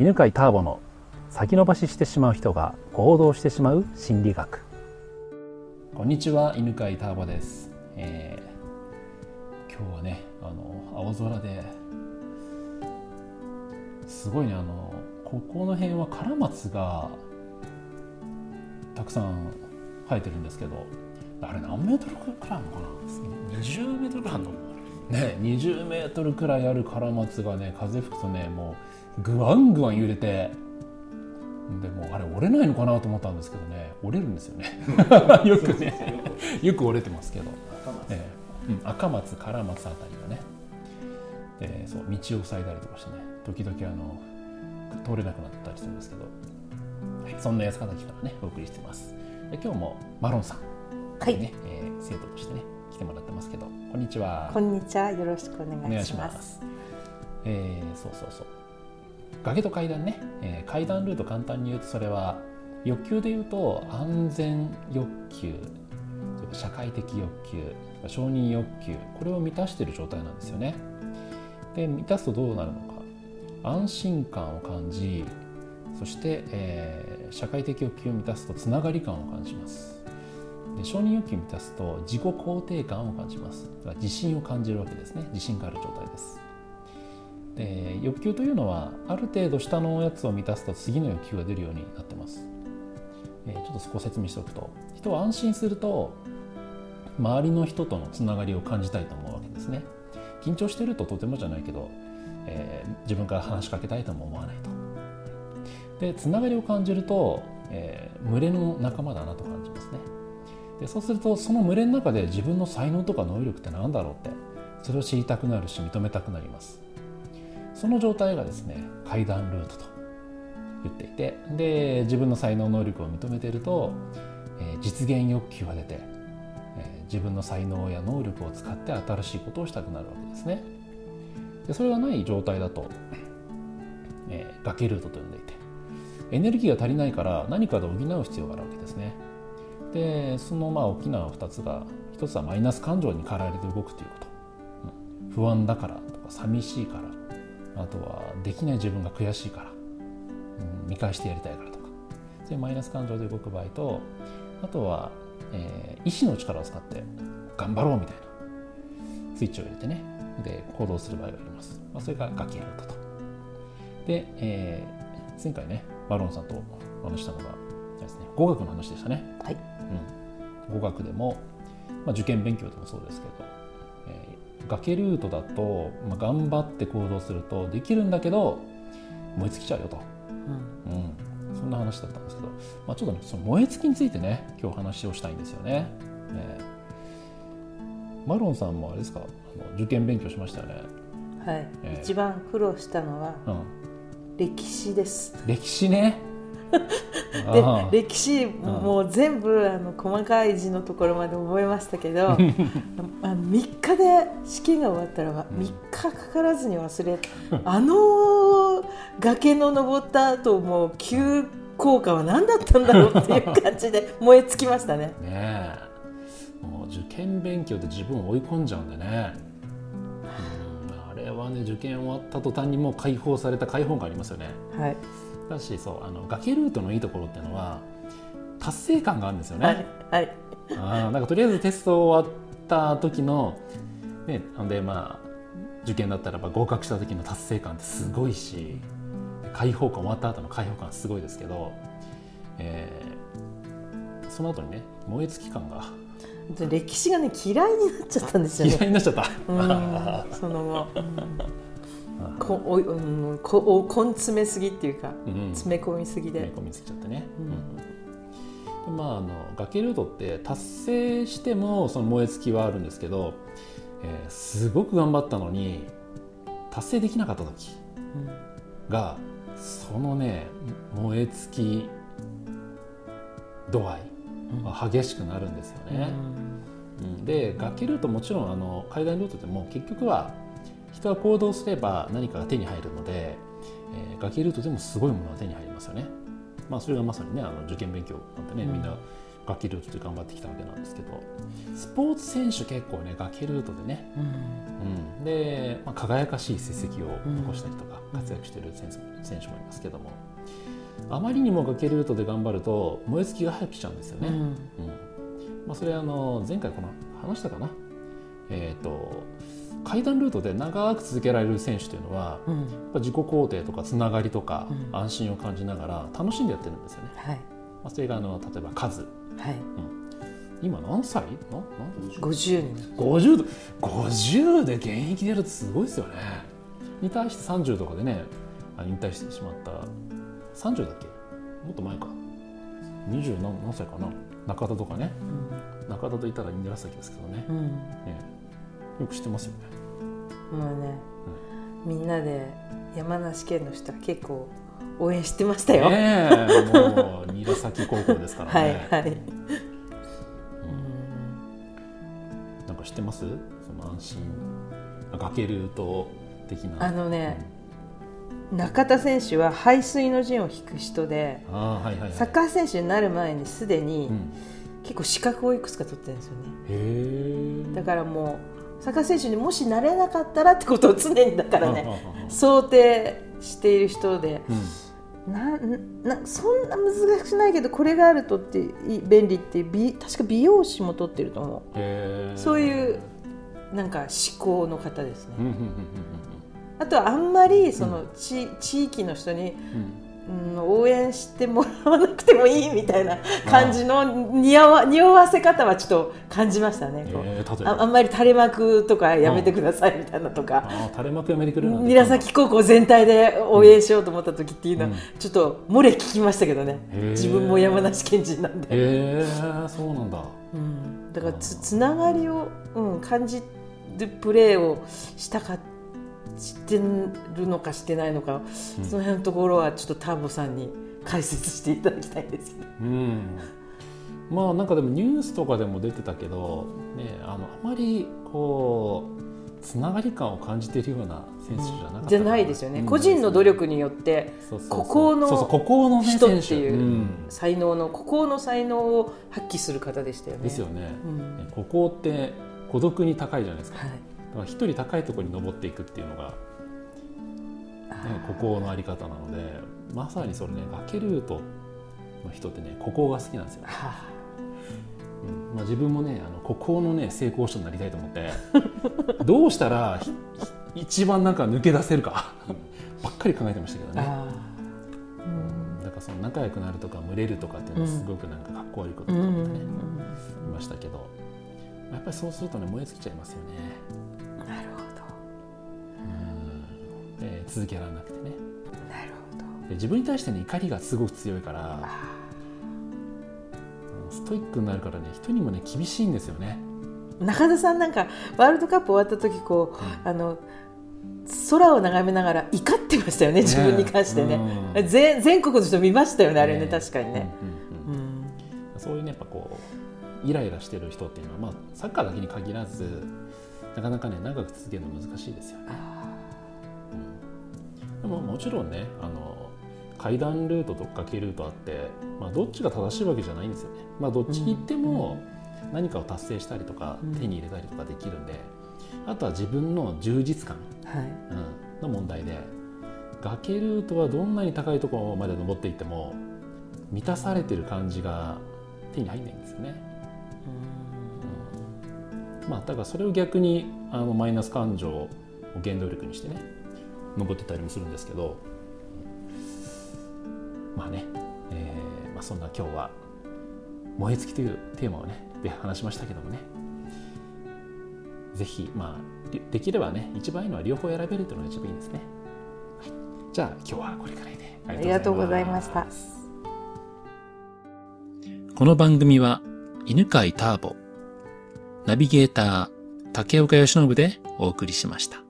犬飼ターボの先延ばししてしまう人が行動してしまう心理学。こんにちは犬飼ターボです、えー今日はねあの青空ですごいねあのここの辺はカラマツがたくさん生えてるんですけどあれ何メートルくらいあるのかな？20メートルくらいあるのね20メートルくらいあるカラマツがね風吹くとねもうぐわんぐわん揺れてでもうあれ折れないのかなと思ったんですけどね折れるんですよね。よくねよく折れてますけど、ええ。うん、赤松唐松あたりがね。でそう道を塞いだりとかしてね時々あの通れなくなったりするんですけど、はい、そんな安形からねお送りしてます。で今日もマロンさん。はい。ね、えー生徒としてねにちはこんにちは。よろしくお願いします。ます。えーそうそうそう。崖と階段ね、えー階段ルート簡単に言うとそれは欲求で言うと安全欲求、社会的欲求、承認欲求、これを満たしている状態なんですよね。で満たすとどうなるのか、安心感を感じ、そして、えー社会的欲求を満たすとつながり感を感じます。で承認欲求を満たすと自己肯定感を感じます。自信を感じるわけですね。自信がある状態です。で欲求というのはある程度下のやつを満たすと次の欲求が出るようになってます、えちょっとそこを説明しておくと人は安心すると周りの人とのつながりを感じたいと思うわけですね。緊張してるととてもじゃないけど、えー自分から話しかけたいとも思わないと。でつながりを感じると、えー群れの仲間だなと感じますね。でそうするとその群れの中で自分の才能とか能力って何だろうってそれを知りたくなるし認めたくなります。その状態がですね階段ルートと言っていてで自分の才能能力を認めていると、えー実現欲求が出て、えー自分の才能や能力を使って新しいことをしたくなるわけですね。でそれがない状態だと、えー崖ルートと呼んでいてエネルギーが足りないから何かで補う必要があるわけですね。でそのまあ大きな2つが1つはマイナス感情に駆られて動くということ、不安だからとか寂しいから。あとはできない自分が悔しいから、見返してやりたいからとか。そういうマイナス感情で動く場合とあとは、えー意志の力を使って頑張ろうみたいな。スイッチを入れてね。で行動する場合があります、まあ、それが崖ルートと。で、えー前回ねバロンさんとお話したのがですね語学の話でしたね。はい。うん、語学でも、まあ、受験勉強でもそうですけど、えー崖ルートだと、まあ、頑張って行動するとできるんだけど燃え尽きちゃうよと、うん。うん、そんな話だったんですけど、まあ、ちょっとねその燃え尽きについてね今日話をしたいんですよね。えーマロンさんもあれですか？あの受験勉強しましたよね。はい、えー。一番苦労したのはうん、歴史です。歴史ね。あであ歴史もう全部あの細かい字のところまで覚えましたけど あの3日で試験が終わったらばうん。3日かからずに忘れあの崖の登った後もう急降下は何だったんだろうっていう感じで 燃え尽きましたね。ねえ。もう受験勉強で自分を追い込んじゃうんでね、うん、あれはね受験終わった途端にもう解放された解放感ありますよね。はい、だしそうあの崖ルートのいいところっていうのは達成感があるんですよね、はい、はい、あーなんかとりあえずテスト終わった時のねでまあ受験だったらば合格した時の達成感ってすごいし解放感終わった後の解放感すごいですけど、えーその後にね燃え尽き感がで歴史がね嫌いになっちゃったんですよね。嫌いになっちゃった。うんその後、う んこおいうん、こお根詰めすぎっていうかうん。詰め込みすぎで、詰め込みすぎちゃってね。うん。まああの崖ルートって達成してもその燃え尽きはあるんですけど、えーすごく頑張ったのに達成できなかった時がそのね燃え尽き度合いうん。は激しくなるんですよね。うん。で崖ルートもちろんあの海岸ルートでも結局は人は行動すれば何かが手に入るので、えー崖ルートでもすごいものが手に入りますよね。まあ、それがまさにねあの受験勉強なんてね、うん。みんな崖ルートで頑張ってきたわけなんですけど。スポーツ選手結構ね崖ルートでね、うん、で、まあ、輝かしい成績を残したりとか活躍している選手選手もいますけども。あまりにも崖ルートで頑張ると燃え尽きが早く来ちゃうんですよね。うん。うん。まあ、それはあの前回この話したかな、えー、と階段ルートで長く続けられる選手というのはうん。やっぱ自己肯定とかつながりとかうん。安心を感じながら楽しんでやってるんですよね。はい。まあ、それがあの例えば数。はい。今何歳？な何歳50に50で50で現役出るってすごいですよね。に対して30とかでねあ引退してしまった。30だっけ？もっと前か。20何何歳かな？中田とかね。中田といたら紫ですけどね。うん、うん。ねよく知ってますよね。もうね、みんなで山梨県の人は結構応援してましたよ。ねえもう韮崎高校ですからね。はいはい。うんなんか知ってます？その安心崖ルート的な。あのね、中田選手は排水の陣を引く人で、はいはいはい。サッカー選手になる前にすでにうん、結構資格をいくつか取ってるんですよね。だからもうサッカー選手にもしなれなかったらってことを常にだからね想定している人で。うん。ななそんな難しくないけどこれがあるとって便利って美確か美容師も取ってると思。う。そういうなんか思考の方ですね、うんうんうんあとはあんまりその地,、地域の人に、うんうんうん、応援してもらわなくてもいいみたいな感じの匂わ匂わせ方はちょっと感じましたね、えーああんまり垂れ幕とかやめてくださいみたいなとか、垂れ幕やめてくれる韮崎高校全体で応援しようと思った時っていうのは、うん。ちょっと漏れ聞きましたけどね。へー。自分も山梨県人なんで、へえそうなんだ。うん、だからつつながりを、うん、感じるプレーをしたかしてるのかしてないのか、うんその辺のところはちょっとターボさんに解説していただきたいんですけど。うん。まあなんかでもニュースとかでも出てたけどねあのあまりこうつながり感を感じているような選手じゃなかったかなじゃないですよね、うん個人の努力によって孤高の人っていううん才能の孤高の才能を発揮する方でしたよね。ですよね。うんね孤高って孤独に高いじゃないですか。はいだから一人高いところに登っていくっていうのが、ね、孤高のあり方なのでまさにそれね崖ルートの人ってね孤高が好きなんですよ、はうんまあ、自分もねあの孤高のね成功者になりたいと思って どうしたらひ一番なんか抜け出せるか ばっかり考えてましたけどね、うん、だからその仲良くなるとか群れるとかっていうのはすごくなんかかっこ悪いことうんうんとかってね、言いましたけどやっぱりそうするとね燃え尽きちゃいますよね。続けられなくてね。どなるほど。で自分に対しての怒りがすごく強いからストイックになるからね人にもね厳しいんですよね。ー中田さんなんかワールドカップ終わった時こう、あの空を眺めながら怒ってましたよね自分に関してね。うん。全全国の人見ましたよねあれねね確かにね、うんうんうんうん。そういうねやっぱこうイライラしてる人っていうのは、まあ、サッカーだけに限らずなかなかね長く続けるの難しいですよね、あでももちろんねあの階段ルートと崖ルートあって、まあ、どっちが正しいわけじゃないんですよね、まあ、どっちに行っても何かを達成したりとか、うん。手に入れたりとかできるんであとは自分の充実感、ーはい。うん、の問題で崖ルートはどんなに高いところまで登っていっても満たされてる感じが手に入んないんですよね。まあ、だからそれを逆にあのマイナス感情を原動力にしてね登ってたりもするんですけどまあね、えーまあ、そんな今日は「燃え尽き」というテーマをねで話しましたけどもねぜひまあできればね一番いいのは両方選べるというのが一番いいですね。はいじゃあ今日はこれくらいでありがとうございましたこの番組は犬飼ターボナビゲーター竹岡由伸でお送りしました。